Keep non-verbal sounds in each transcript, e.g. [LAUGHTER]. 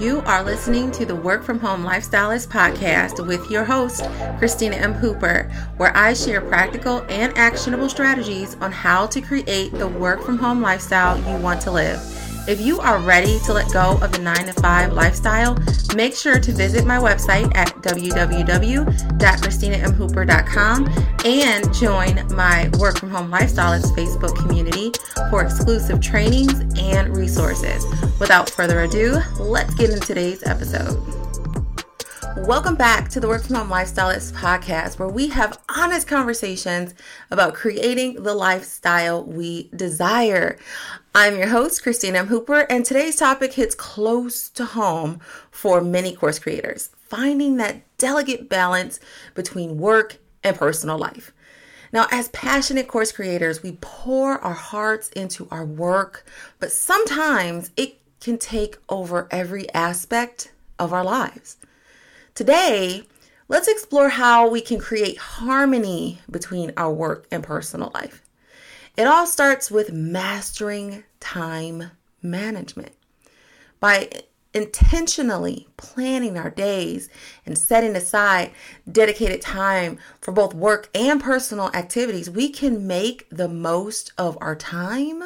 You are listening to the Work From Home Lifestylist podcast with your host, Christina M. Hooper, where I share practical and actionable strategies on how to create the work from home lifestyle you want to live. If you are ready to let go of the 9 to 5 lifestyle, make sure to visit my website at www.christinamhooper.com and join my Work From Home Lifestylist Facebook community for exclusive trainings and resources. Without further ado, let's get into today's episode. Welcome back to the Work From Home Lifestylist podcast, where we have honest conversations about creating the lifestyle we desire. I'm your host, Christina M. Hooper, and today's topic hits close to home for many course creators finding that delicate balance between work and personal life. Now, as passionate course creators, we pour our hearts into our work, but sometimes it can take over every aspect of our lives. Today, let's explore how we can create harmony between our work and personal life. It all starts with mastering time management. By intentionally planning our days and setting aside dedicated time for both work and personal activities, we can make the most of our time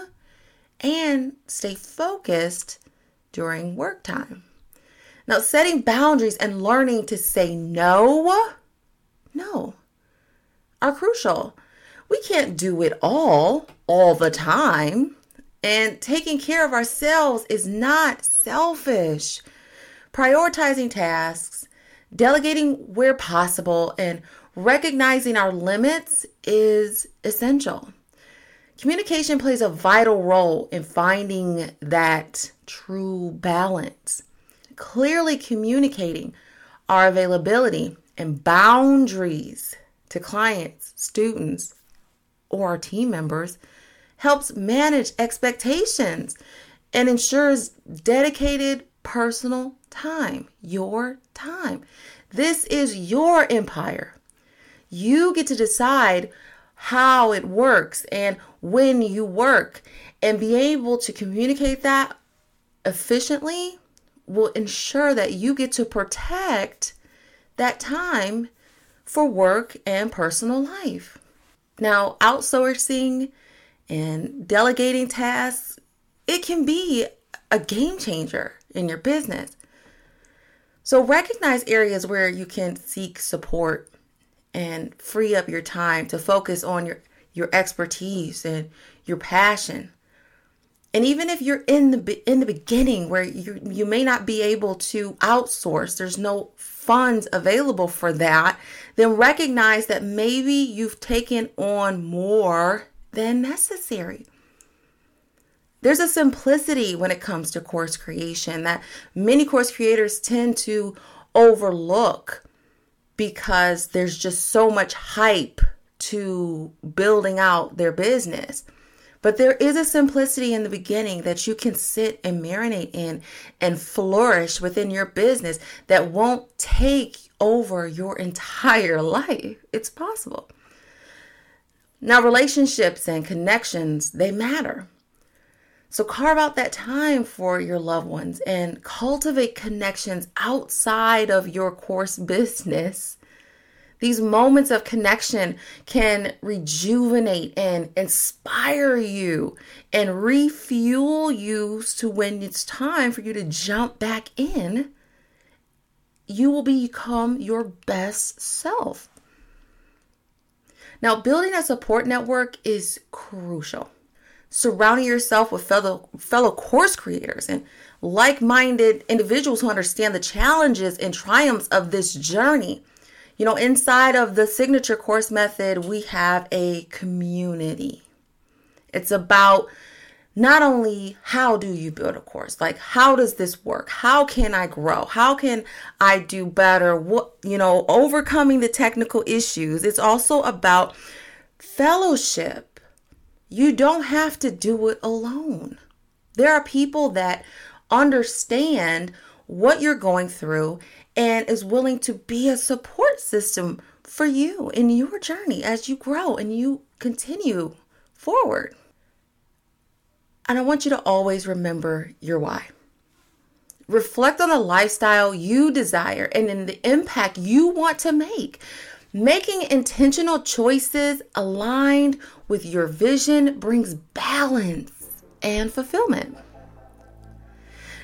and stay focused during work time. Now, setting boundaries and learning to say no, no, are crucial. We can't do it all, all the time. And taking care of ourselves is not selfish. Prioritizing tasks, delegating where possible, and recognizing our limits is essential. Communication plays a vital role in finding that true balance clearly communicating our availability and boundaries to clients, students, or our team members helps manage expectations and ensures dedicated personal time, your time. This is your empire. You get to decide how it works and when you work and be able to communicate that efficiently will ensure that you get to protect that time for work and personal life. Now, outsourcing and delegating tasks, it can be a game changer in your business. So, recognize areas where you can seek support and free up your time to focus on your, your expertise and your passion. And even if you're in the in the beginning where you you may not be able to outsource, there's no funds available for that, then recognize that maybe you've taken on more than necessary. There's a simplicity when it comes to course creation that many course creators tend to overlook because there's just so much hype to building out their business. But there is a simplicity in the beginning that you can sit and marinate in and flourish within your business that won't take over your entire [LAUGHS] life. It's possible. Now, relationships and connections, they matter. So carve out that time for your loved ones and cultivate connections outside of your course business these moments of connection can rejuvenate and inspire you and refuel you to when it's time for you to jump back in. You will become your best self. Now, building a support network is crucial. Surrounding yourself with fellow fellow course creators and like-minded individuals who understand the challenges and triumphs of this journey you know, inside of the signature course method, we have a community. It's about not only how do you build a course, like how does this work? How can I grow? How can I do better? What, you know, overcoming the technical issues. It's also about fellowship. You don't have to do it alone. There are people that understand what you're going through and is willing to be a support system for you in your journey as you grow and you continue forward. And I want you to always remember your why. reflect on the lifestyle you desire and in the impact you want to make. Making intentional choices aligned with your vision brings balance and fulfillment.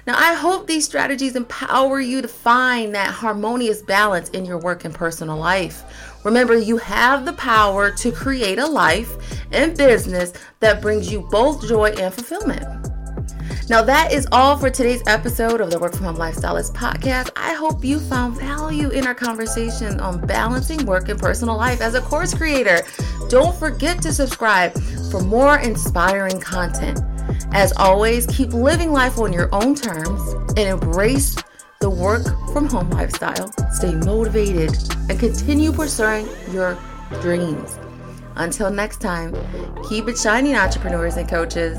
Now, I hope these strategies empower you to find that harmonious balance in your work and personal life. Remember, you have the power to create a life and business that brings you both joy and fulfillment. Now, that is all for today's episode of the Work From Home Lifestylist podcast. I hope you found value in our conversation on balancing work and personal life as a course creator. Don't forget to subscribe for more inspiring content. As always, keep living life on your own terms and embrace the work from home lifestyle. Stay motivated and continue pursuing your dreams. Until next time, keep it shining, entrepreneurs and coaches.